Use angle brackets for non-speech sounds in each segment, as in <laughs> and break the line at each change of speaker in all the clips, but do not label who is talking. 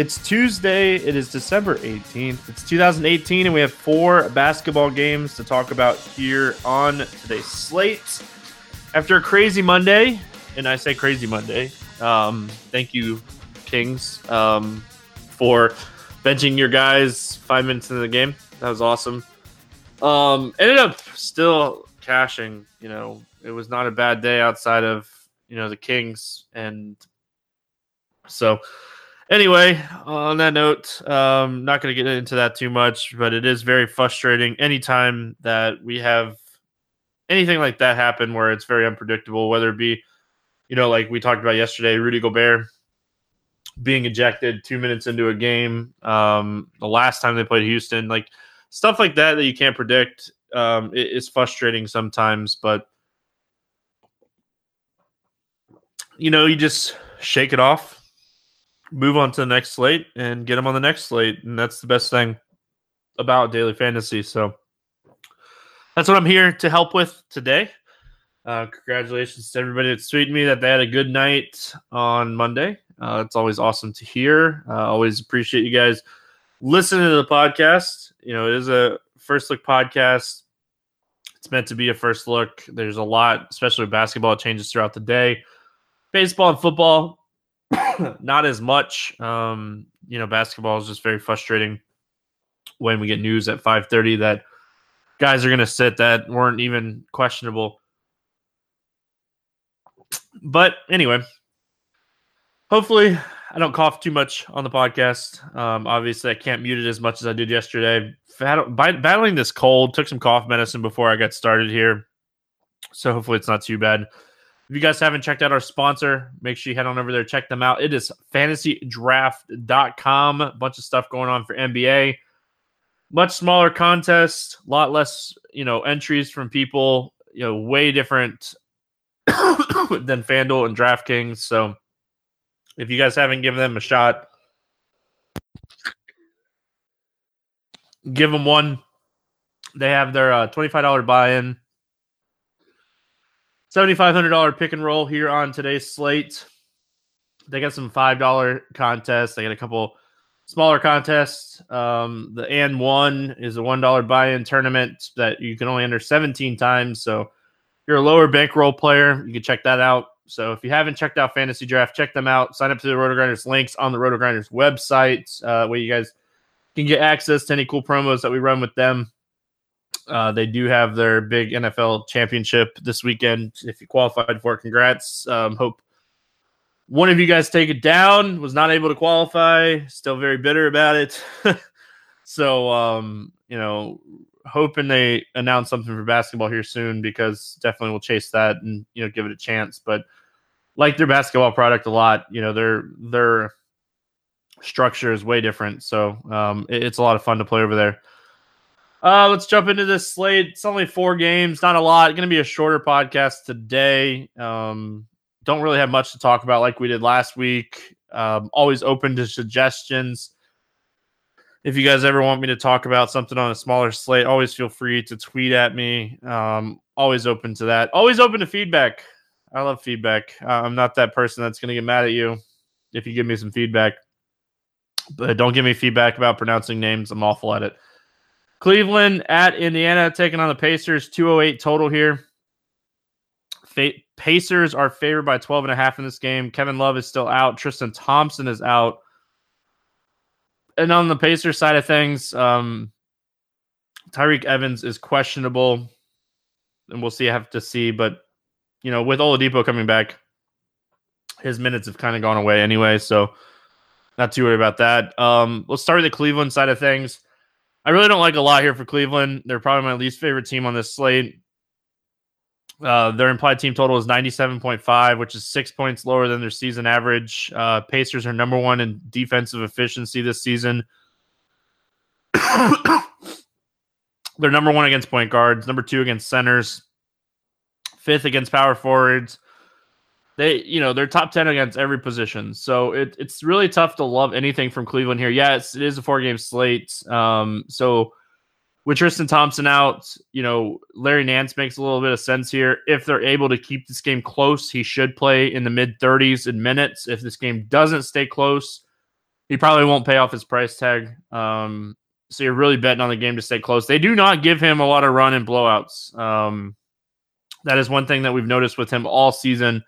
It's Tuesday, it is December 18th. It's 2018, and we have four basketball games to talk about here on today's slate. After a crazy Monday, and I say crazy Monday, um, thank you, Kings, um, for benching your guys five minutes into the game. That was awesome. Um, ended up still cashing, you know, it was not a bad day outside of you know the Kings, and so anyway, on that note, um, not going to get into that too much, but it is very frustrating anytime that we have anything like that happen where it's very unpredictable, whether it be you know like we talked about yesterday, Rudy Gobert being ejected two minutes into a game, um, the last time they played Houston, like stuff like that that you can't predict. Um, it, it's frustrating sometimes, but you know, you just shake it off, move on to the next slate, and get them on the next slate. And that's the best thing about daily fantasy. So that's what I'm here to help with today. Uh, congratulations to everybody that's tweeted me that they had a good night on Monday. Uh, it's always awesome to hear. Uh, always appreciate you guys listening to the podcast. You know, it is a first look podcast. It's meant to be a first look. There's a lot, especially basketball, changes throughout the day baseball and football, <coughs> not as much. Um, you know, basketball is just very frustrating when we get news at 5:30 that guys are going to sit that weren't even questionable. But anyway, hopefully I don't cough too much on the podcast. Um, obviously, I can't mute it as much as I did yesterday. Battling this cold, took some cough medicine before I got started here. So hopefully it's not too bad. If you guys haven't checked out our sponsor, make sure you head on over there, check them out. It is fantasydraft.com. A bunch of stuff going on for NBA. Much smaller contest, a lot less, you know, entries from people, you know, way different <coughs> than FanDuel and DraftKings. So if you guys haven't given them a shot, give them one. They have their uh, $25 buy in $7,500 pick and roll here on today's slate. They got some $5 contests. They got a couple smaller contests. Um, the and one is a $1 buy in tournament that you can only enter 17 times. So if you're a lower bankroll player, you can check that out. So if you haven't checked out Fantasy Draft, check them out. Sign up to the Roto Grinders links on the Roto Grinders website uh, where you guys can get access to any cool promos that we run with them. Uh, they do have their big NFL championship this weekend. If you qualified for it, congrats. Um, hope one of you guys take it down. Was not able to qualify. Still very bitter about it. <laughs> so, um, you know, hoping they announce something for basketball here soon because definitely we'll chase that and you know give it a chance. But like their basketball product a lot. You know, their their structure is way different. So um, it, it's a lot of fun to play over there. Uh, let's jump into this slate. It's only four games, not a lot. Going to be a shorter podcast today. Um, don't really have much to talk about like we did last week. Um, always open to suggestions. If you guys ever want me to talk about something on a smaller slate, always feel free to tweet at me. Um, always open to that. Always open to feedback. I love feedback. Uh, I'm not that person that's going to get mad at you if you give me some feedback. But don't give me feedback about pronouncing names. I'm awful at it. Cleveland at Indiana taking on the Pacers. 208 total here. Pacers are favored by 12 and a half in this game. Kevin Love is still out. Tristan Thompson is out. And on the Pacers side of things, um, Tyreke Evans is questionable. And we'll see. I have to see. But, you know, with Oladipo coming back, his minutes have kind of gone away anyway. So not too worried about that. Um, let's start with the Cleveland side of things. I really don't like a lot here for Cleveland. They're probably my least favorite team on this slate. Uh, their implied team total is 97.5, which is six points lower than their season average. Uh, Pacers are number one in defensive efficiency this season. <coughs> They're number one against point guards, number two against centers, fifth against power forwards. They, you know, they're top 10 against every position. So it, it's really tough to love anything from Cleveland here. Yeah, it is a four game slate. Um, so with Tristan Thompson out, you know, Larry Nance makes a little bit of sense here. If they're able to keep this game close, he should play in the mid 30s in minutes. If this game doesn't stay close, he probably won't pay off his price tag. Um, so you're really betting on the game to stay close. They do not give him a lot of run and blowouts. Um, that is one thing that we've noticed with him all season.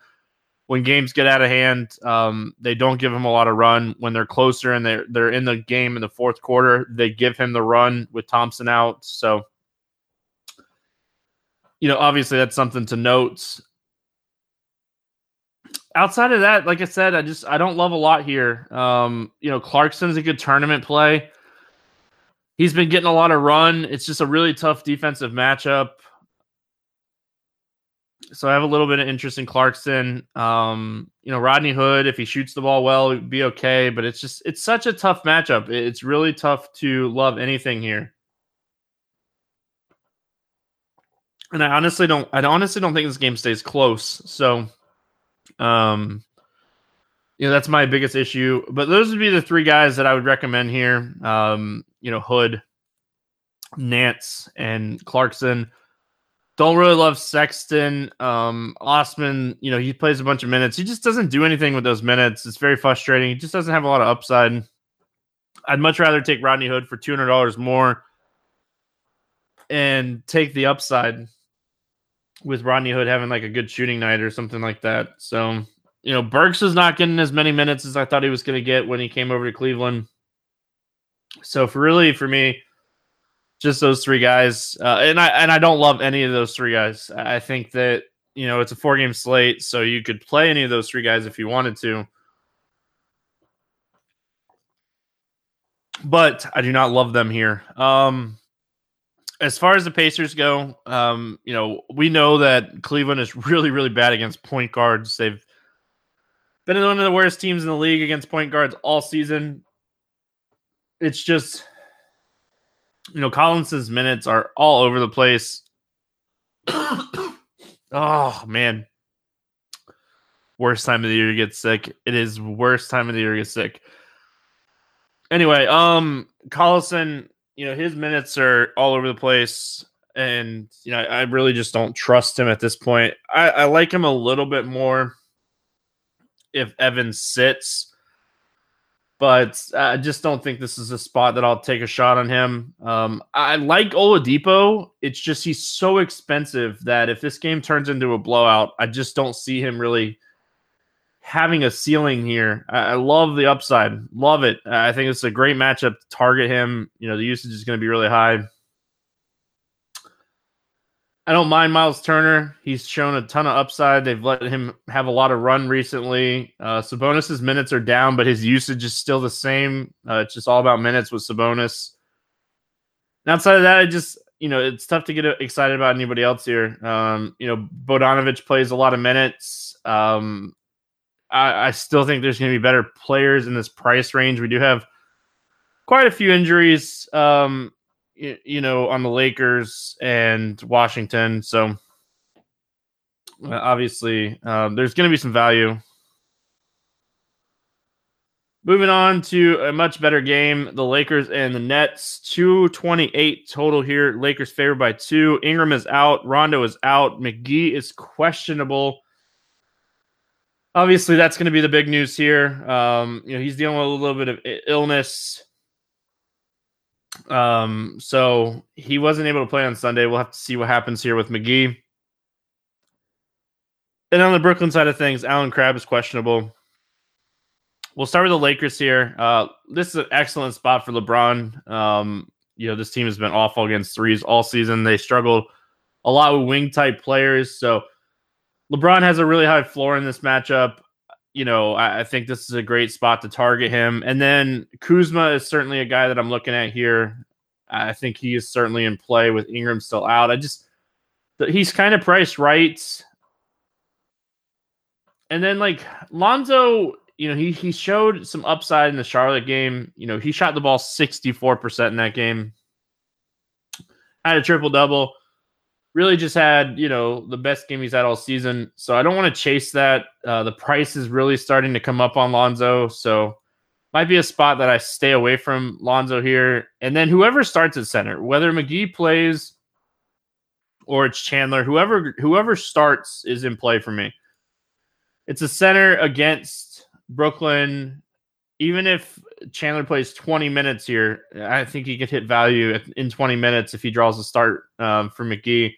When games get out of hand, um, they don't give him a lot of run. When they're closer and they're they're in the game in the fourth quarter, they give him the run with Thompson out. So, you know, obviously that's something to note. Outside of that, like I said, I just I don't love a lot here. Um, you know, Clarkson's a good tournament play he's been getting a lot of run. It's just a really tough defensive matchup. So I have a little bit of interest in Clarkson. Um, you know, Rodney Hood, if he shoots the ball well, be okay. But it's just it's such a tough matchup. It's really tough to love anything here. And I honestly don't I honestly don't think this game stays close. So um you know, that's my biggest issue. But those would be the three guys that I would recommend here. Um, you know, Hood, Nance, and Clarkson. Don't really love Sexton. Um, Osman, you know, he plays a bunch of minutes. He just doesn't do anything with those minutes. It's very frustrating. He just doesn't have a lot of upside. I'd much rather take Rodney Hood for two hundred dollars more and take the upside with Rodney Hood having like a good shooting night or something like that. So, you know, Burks is not getting as many minutes as I thought he was going to get when he came over to Cleveland. So for really for me, just those three guys, uh, and I and I don't love any of those three guys. I think that you know it's a four game slate, so you could play any of those three guys if you wanted to. But I do not love them here. Um, as far as the Pacers go, um, you know, we know that Cleveland is <laughs> really, really bad against point guards. They've been one of the worst teams in the league against point guards all season it's just you know Collison's minutes are all over the place. <coughs> oh man. Worst time of the year to get sick. It is worst time of the year to get sick. Anyway, um Collison, you know, his minutes are all over the place. And you know, I really just don't trust him at this point. I, I like him a little bit more if Evan sits but I just don't think this is a spot that I'll take a shot on him. Um, I like Oladipo. It's just he's so expensive that if this game turns into a blowout, I just don't see him really having a ceiling here. I, I love the upside, love it. I think it's a great matchup to target him. You know, the usage is going to be really high. I don't mind Miles Turner. He's shown a ton of upside. They've let him have a lot of run recently. Uh, Sabonis's minutes are down, but his usage is still the same. Uh, it's just all about minutes with Sabonis. And outside of that, I just you know it's tough to get excited about anybody else here. Um, you know, Bogdanovic plays a lot of minutes. Um, I, I still think there's going to be better players in this price range. We do have quite a few injuries. Um, you know, on the Lakers and Washington. So obviously, um, there's going to be some value. Moving on to a much better game, the Lakers and the Nets. 228 total here. Lakers favored by two. Ingram is out. Rondo is out. McGee is questionable. Obviously, that's going to be the big news here. Um, you know, he's dealing with a little bit of illness. Um, so he wasn't able to play on Sunday. We'll have to see what happens here with McGee. And on the Brooklyn side of things, Allen Crabbe is questionable. We'll start with the Lakers here. Uh, this is an excellent spot for LeBron. Um, you know, this team has been awful against threes all season. They struggled a lot with wing type players. So LeBron has a really high floor in this matchup you know, I, I, think this is a great spot to target him. And then Kuzma is certainly a guy that I'm looking at here. I think he is certainly in play with Ingram still out. I just he's kind of priced right. And then like Lonzo, you know, he he showed some upside in the Charlotte game. You know, he shot the ball 64% in that game. Had a triple double. Really just had, you know, the best game he's had all season. So I don't want to chase that. Uh, the price is really starting to come up on Lonzo. So might be a spot that I stay away from Lonzo here. And then whoever starts at center, whether McGee plays or it's Chandler, whoever whoever starts is in play for me. It's a center against Brooklyn. Even if Chandler plays 20 minutes here, I think he could hit value in 20 minutes if he draws a start um, for McGee.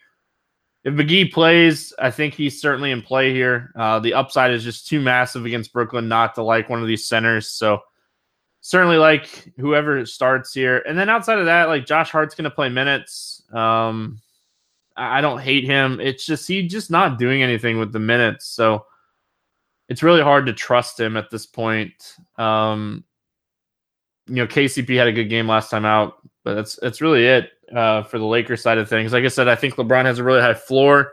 If McGee plays, I think he's certainly in play here. Uh, the upside is just too massive against Brooklyn not to like one of these centers. So certainly like whoever starts here. And then outside of that, like Josh Hart's going to play minutes. Um, I don't hate him. It's just he's just not doing anything with the minutes. So it's really hard to trust him at this point. Um, you know, KCP had a good game last time out, but that's that's really it uh, for the Lakers side of things. Like I said, I think LeBron has a really high floor.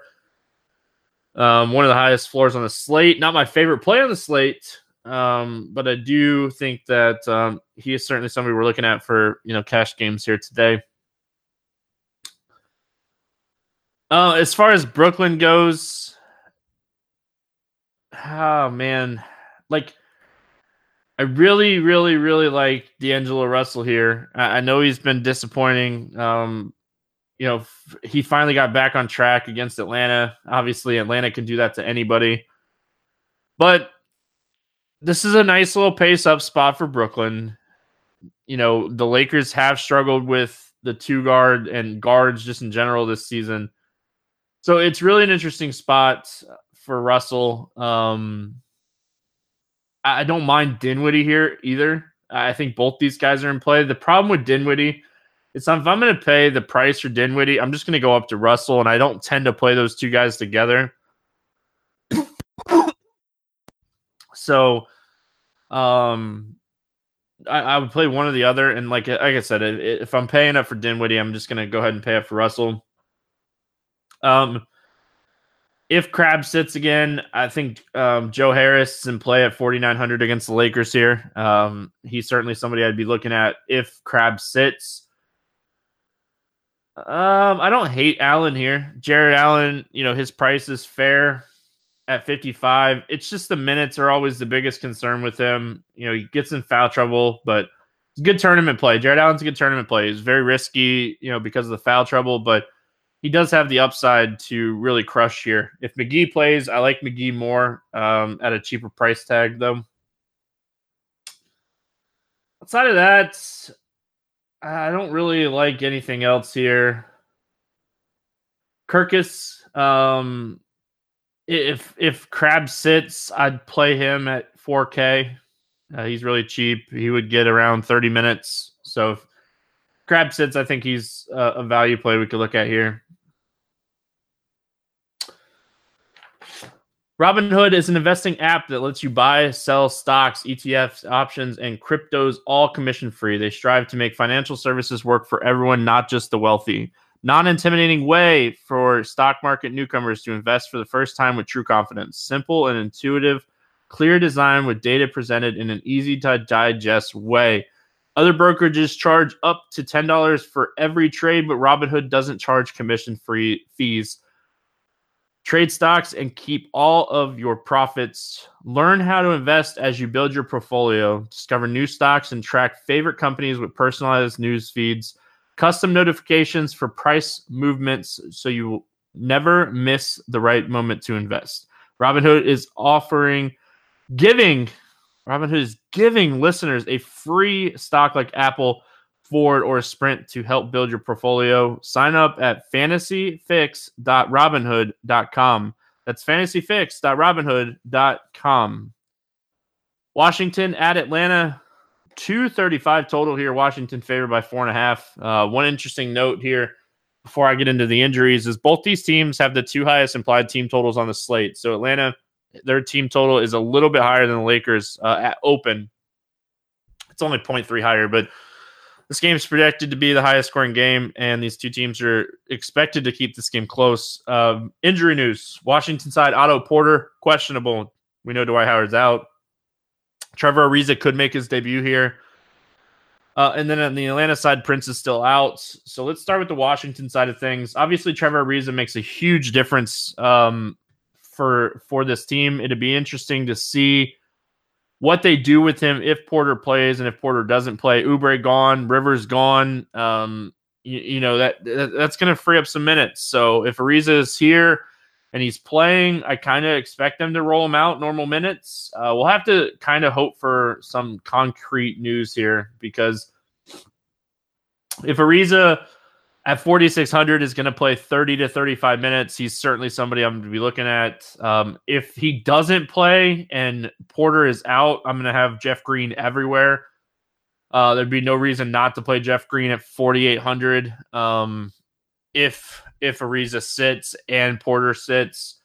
Um, one of the highest floors on the slate. Not my favorite play on the slate, um, but I do think that um, he is certainly somebody we're looking at for you know cash games here today. Uh, as far as Brooklyn goes, oh man, like I really, really, really like D'Angelo Russell here. I, I know he's been disappointing. Um, you know, f- he finally got back on track against Atlanta. Obviously, Atlanta can do that to anybody, but this is a nice little pace up spot for Brooklyn. You know, the Lakers have struggled with the two guard and guards just in general this season. So it's really an interesting spot for Russell. Um, I don't mind Dinwiddie here either. I think both these guys are in play. The problem with Dinwiddie is if I'm going to pay the price for Dinwiddie, I'm just going to go up to Russell, and I don't tend to play those two guys together. so, um, I, I, would play one or the other, and like like I said, if I'm paying up for Dinwiddie, I'm just going to go ahead and pay up for Russell. Um, if Crabbe sits again, I think um, Joe Harris is in play at 4,900 against the Lakers here. Um, he's certainly somebody I'd be looking at if Crabbe sits. Um, I don't hate Allen here. Jarrett Allen, you know, his price is fair at 55. It's just the minutes are always the biggest concern with him. You know, he gets in foul trouble, but it's good tournament play. Jarrett Allen's a good tournament play. He's very risky, you know, because of the foul trouble, but – he does have the upside to really crush here. If McGee plays, I like McGee more um, at a cheaper price tag, though. Outside of that, I don't really like anything else here. Kurucs, um, if if Crabbe sits, I'd play him at 4K. Uh, he's really cheap. He would get around 30 minutes. So if Crabbe sits, I think he's a value play we could look at here. Robinhood is an investing app that lets you buy, sell stocks, ETFs, options, and cryptos all commission free. They strive to make financial services work for everyone, not just the wealthy. Non intimidating way for stock market newcomers to invest for the first time with true confidence. Simple and intuitive, clear design with data presented in an easy to digest way. Other brokerages charge up to $10 for every trade, but Robinhood doesn't charge commission free fees. Trade stocks and keep all of your profits. Learn how to invest as you build your portfolio. Discover new stocks and track favorite companies with personalized news feeds, custom notifications for price movements so you never miss the right moment to invest. Robinhood is offering, giving, Robinhood is giving listeners a free stock like Apple Ford, or a Sprint to help build your portfolio, sign up at fantasyfix.robinhood.com. That's fantasyfix.robinhood.com. Washington at Atlanta, 235 total here. Washington favored by four and a half. Uh, one interesting note here before I get into the injuries is both these teams have the two highest implied team totals on the slate. So Atlanta, their team total is a little bit higher than the Lakers uh, at open. It's only 0.3 higher, but this game is projected to be the highest scoring game, and these two teams are expected to keep this game close. Um, injury news Washington side, Otto Porter, questionable. We know Dwight Howard's out. Trevor Ariza could make his debut here. Uh, and then on the Atlanta side, Prince is still out. So let's start with the Washington side of things. Obviously, Trevor Ariza makes a huge difference um, for for this team. It'd be interesting to see what they do with him if Porter plays and if Porter doesn't play. Oubre gone, Rivers gone. Um, you, you, know that, that that's going to free up some minutes. So if Ariza is here and he's playing, I kind of expect them to roll him out normal minutes. Uh, we'll have to kind of hope for some concrete news here because if Ariza at 4600 is going to play 30 to 35 minutes. He's certainly somebody i'm going to be looking at. Um, if he doesn't play and porter is out i'm going to have jeff green everywhere. Uh, there'd be no reason not to play jeff green at 4800 um, if if ariza sits and porter sits.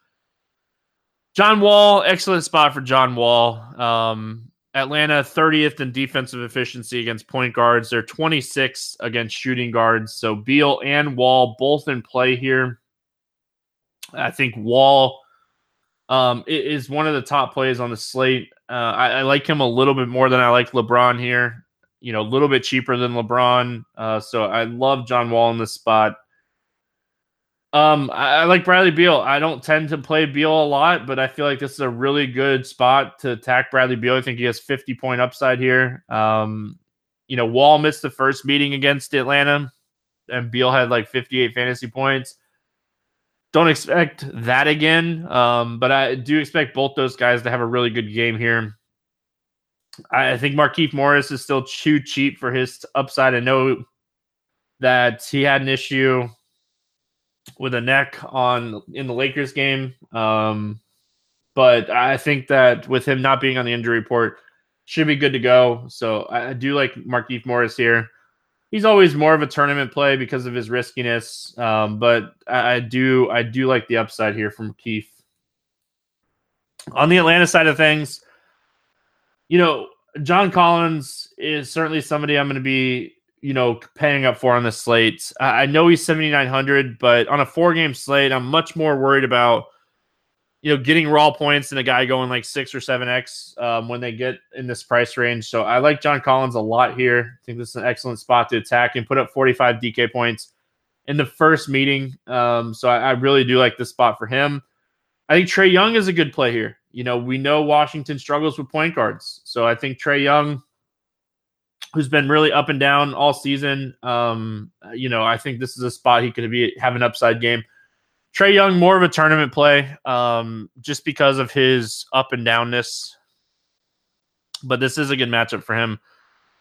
John wall excellent spot for john wall. Um, Atlanta 30th in defensive efficiency against point guards. They're 26th against shooting guards. So Beal and Wall both in play here. I think Wall um, is one of the top plays on the slate. Uh, I, I, like him a little bit more than I like LeBron here. You know, a little bit cheaper than LeBron. Uh, so I love John Wall in this spot. Um, I, I, like Bradley Beal. I don't tend to play Beal a lot, but I feel like this is a really good spot to attack Bradley Beal. I think he has 50 point upside here. Um, you know, Wall missed the first meeting against Atlanta, and Beal had like 58 fantasy points. Don't expect that again, um, but I do expect both those guys to have a really good game here. I think Markieff Morris is still too cheap for his upside. I know that he had an issue with a neck on in the Lakers game. Um, but I think that with him not being on the injury report, should be good to go. So I, do like Markieff Morris here. He's always more of a tournament play because of his riskiness, um, but I, I, do I do like the upside here from Keith. On the Atlanta side of things, you know, John Collins is certainly somebody I'm going to be you know, paying up for on the slate. I know he's 7,900, but on a four game slate, I'm much more worried about, you know, getting raw points than a guy going like six or seven X um, when they get in this price range. So I like John Collins a lot here. I think this is an excellent spot to attack and put up 45 DK points in the first meeting. Um, so I, I really do like this spot for him. I think Trae Young is a good play here. You know, we know Washington struggles with point guards. So I think Trae Young who's been really up and down all season. Um, you know, I think this is a spot he could be have an upside game. Trae Young, more of a tournament play, um, just because of his up and downness. But this is a good matchup for him.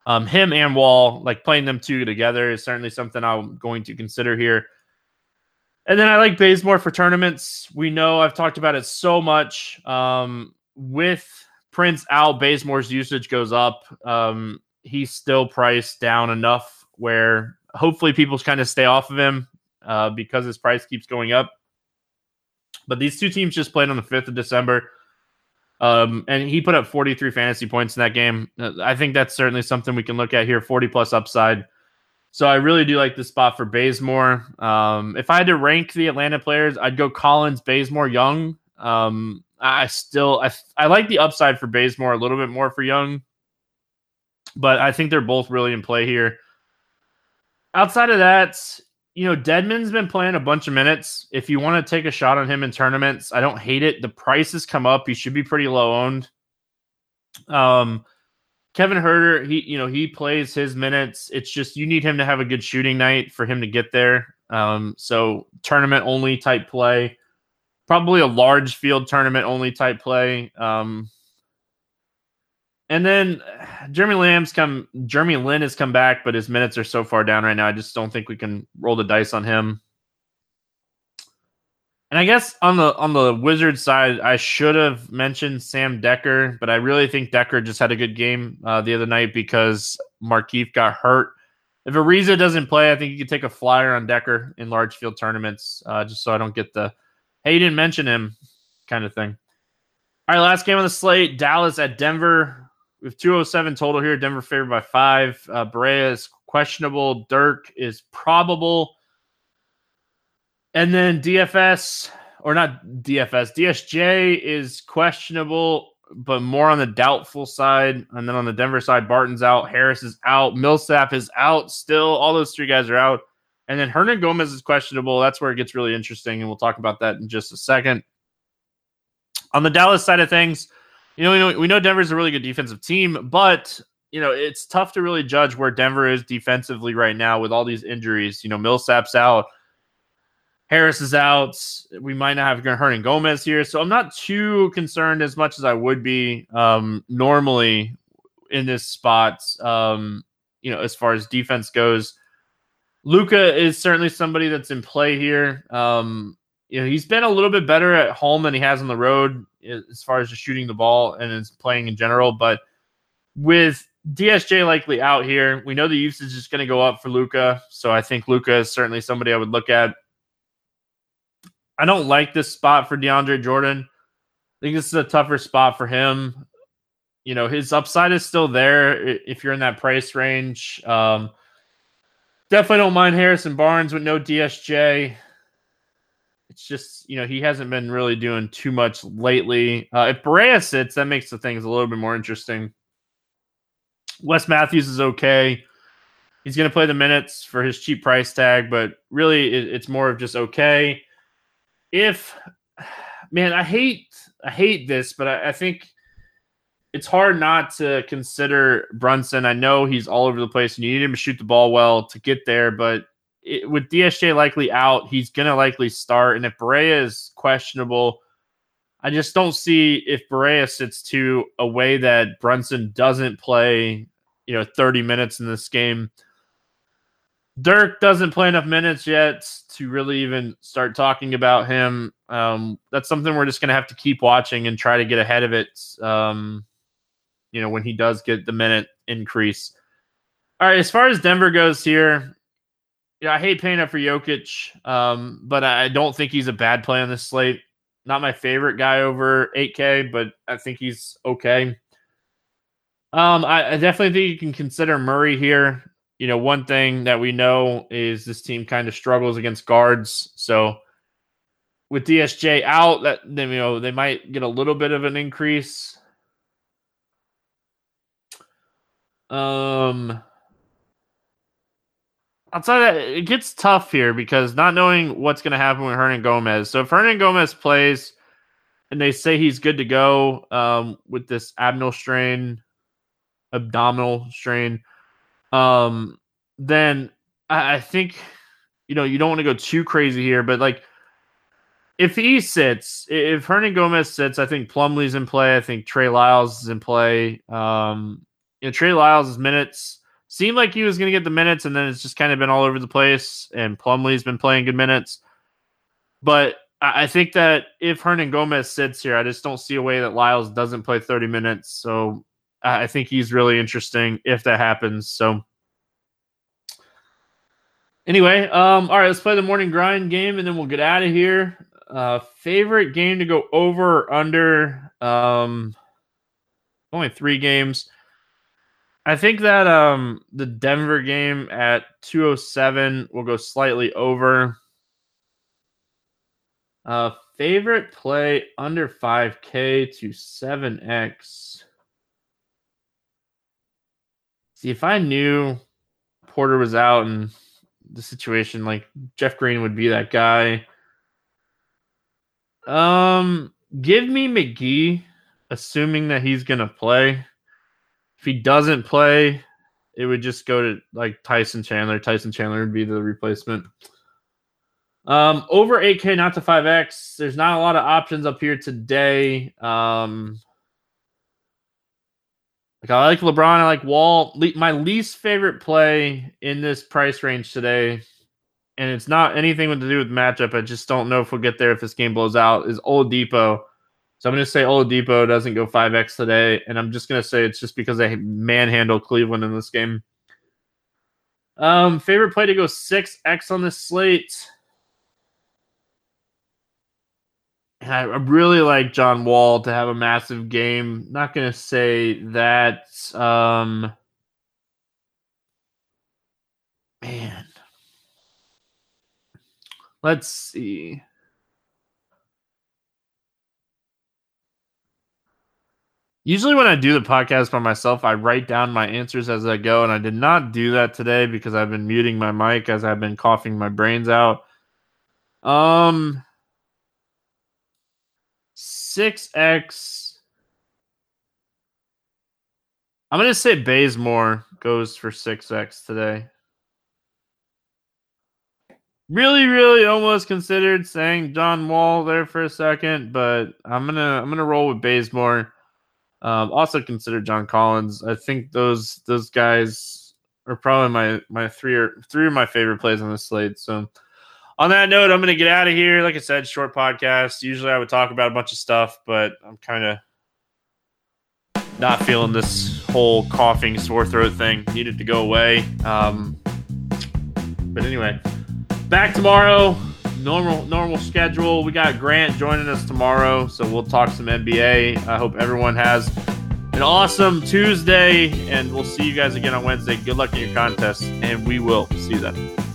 Um, him and Wall, like playing them two together, is certainly something I'm going to consider here. And then I like Bazemore for tournaments. We know I've talked about it so much. Um, with Prince out, Bazemore's usage goes up. Um, he's still priced down enough where hopefully people kind of stay off of him uh, because his price keeps going up. But these two teams just played on the 5th of December. Um, and he put up 43 fantasy points in that game. Uh, I think that's certainly something we can look at here 40 plus upside. So I really do like the spot for Bazemore. Um, if I had to rank the Atlanta players, I'd go Collins, Bazemore, Young. Um, I still I, I like the upside for Bazemore a little bit more for Young but I think they're both really in play here. Outside of that, you know, Dedmon's been playing a bunch of minutes. If you want to take a shot on him in tournaments, I don't hate it. The price has come up. He should be pretty low owned. Um, Kevin Huerter, he you know he plays his minutes. It's just you need him to have a good shooting night for him to get there. Um, so tournament only type play, probably a large field tournament only type play. Um, and then Jeremy Lamb's come Jeremy Lin has come back, but his minutes are so far down right now. I just don't think we can roll the dice on him. And I guess on the on the Wizards side, I should have mentioned Sam Dekker, but I really think Dekker just had a good game uh, the other night because Markieff got hurt. If Ariza doesn't play, I think you could take a flyer on Dekker in large field tournaments, uh, just so I don't get the hey, you didn't mention him kind of thing. All right, last game on the slate: Dallas at Denver. Have 207 total here. Denver favored by five. Uh, Barea is questionable. Dirk is probable. And then DFS, or not DFS, DSJ is questionable. but more on the doubtful side. And then on the Denver side, Barton's out, Harris is out, Millsap is out still. All those three guys are out. And then Hernangomez is questionable. That's where it gets really interesting. And we'll talk about that in just a second. On the Dallas side of things, you know, we know, we know Denver's a really good defensive team, but you know, it's tough to really judge where Denver is defensively right now with all these injuries. You know, Millsap's out, Harris is out. We might not have Hernangomez here, so I'm not too concerned as much as I would be um, normally in this spot. Um, you know, as far as defense goes, Luka is certainly somebody that's in play here. Um, you know, he's been a little bit better at home than he has on the road as far as just shooting the ball and his playing in general. But with DSJ likely out here, we know the usage is going to go up for Luka. So I think Luka is certainly somebody I would look at. I don't like this spot for DeAndre Jordan. I think this is a tougher spot for him. You know, his upside is still there if you're in that price range. Um, definitely don't mind Harrison Barnes with no DSJ it's just you know he hasn't been really doing too much lately. Uh, if Barea sits, that makes the things a little bit more interesting. Wes Matthews is okay. He's going to play the minutes for his cheap price tag, but really it, it's more of just okay. If man, I hate I hate this, but I, I think it's hard not to consider Brunson. I know he's all over the place, and you need him to shoot the ball well to get there, but it, with DSJ likely out, he's going to likely start. And if Barea is questionable, I just don't see if Barea sits to a way that Brunson doesn't play, you know, 30 minutes in this game. Dirk doesn't play enough minutes yet to really even start talking about him. Um, that's something we're just going to have to keep watching and try to get ahead of it. Um, you know, when he does get the minute increase. All right, as far as Denver goes here, yeah, I hate paying up for Jokic, um, but I don't think he's a bad play on this slate. Not my favorite guy over 8K, but I think he's okay. Um, I, I definitely think you can consider Murray here. You know, one thing that we know is this team kind of struggles against guards. So with DSJ out, that you know they might get a little bit of an increase. Um, outside that, it gets tough here because not knowing what's going to happen with Hernangomez. So if Hernangomez plays and they say he's good to go um, with this abdominal strain, abdominal strain, um, then I, I think you know you don't want to go too crazy here, but like if he sits, if Hernangomez sits, I think Plumlee's in play. I think Trey Lyles is in play. Um, you know, Trey Lyles' minutes seemed like he was going to get the minutes, and then it's just kind of been all over the place. And Plumlee's been playing good minutes, but I think that if Hernangomez sits here, I just don't see a way that Lyles doesn't play 30 minutes. So I think he's really interesting if that happens. So anyway, um, all right, let's play the morning grind game and then we'll get out of here. Uh, favorite game to go over or under? Um, only three games. I think that um the Denver game at 207 will go slightly over. Uh favorite play under 5k to 7x. See if I knew Porter was out and the situation like Jeff Green would be that guy. Um give me McGee assuming that he's going to play. If he doesn't play, it would just go to like Tyson Chandler. Tyson Chandler would be the replacement. Um, over 8K, not to 5X. There's not a lot of options up here today. Um, like I like LeBron, I like Wall. Le- my least favorite play in this price range today, and it's not anything to do with matchup. I just don't know if we'll get there if this game blows out. Is Oladipo so I'm going to say Oladipo doesn't go 5x today, and I'm just going to say it's just because they manhandle Cleveland in this game. Um, favorite play to go 6x on this slate. I really like John Wall to have a massive game. Not going to say that. Um, man, let's see. Usually, when I do the podcast by myself, I write down my answers as I go, and I did not do that today because I've been muting my mic as I've been coughing my brains out. Um, six X. I'm gonna say Bazemore goes for six X today. Really, really almost considered saying John Wall there for a second, but I'm gonna I'm gonna roll with Bazemore. Um, also consider John Collins. I think those those guys are probably my my three or three of my favorite plays on the slate. So on that note, I'm gonna get out of here. Like I said, short podcast. Usually I would talk about a bunch of stuff, but I'm kind of not feeling this whole coughing sore throat thing. Needed to go away. Um, but anyway, back tomorrow normal normal schedule. We got Grant joining us tomorrow, so we'll talk some NBA. I hope everyone has an awesome Tuesday, and we'll see you guys again on Wednesday. Good luck in your contest, and we will see you then.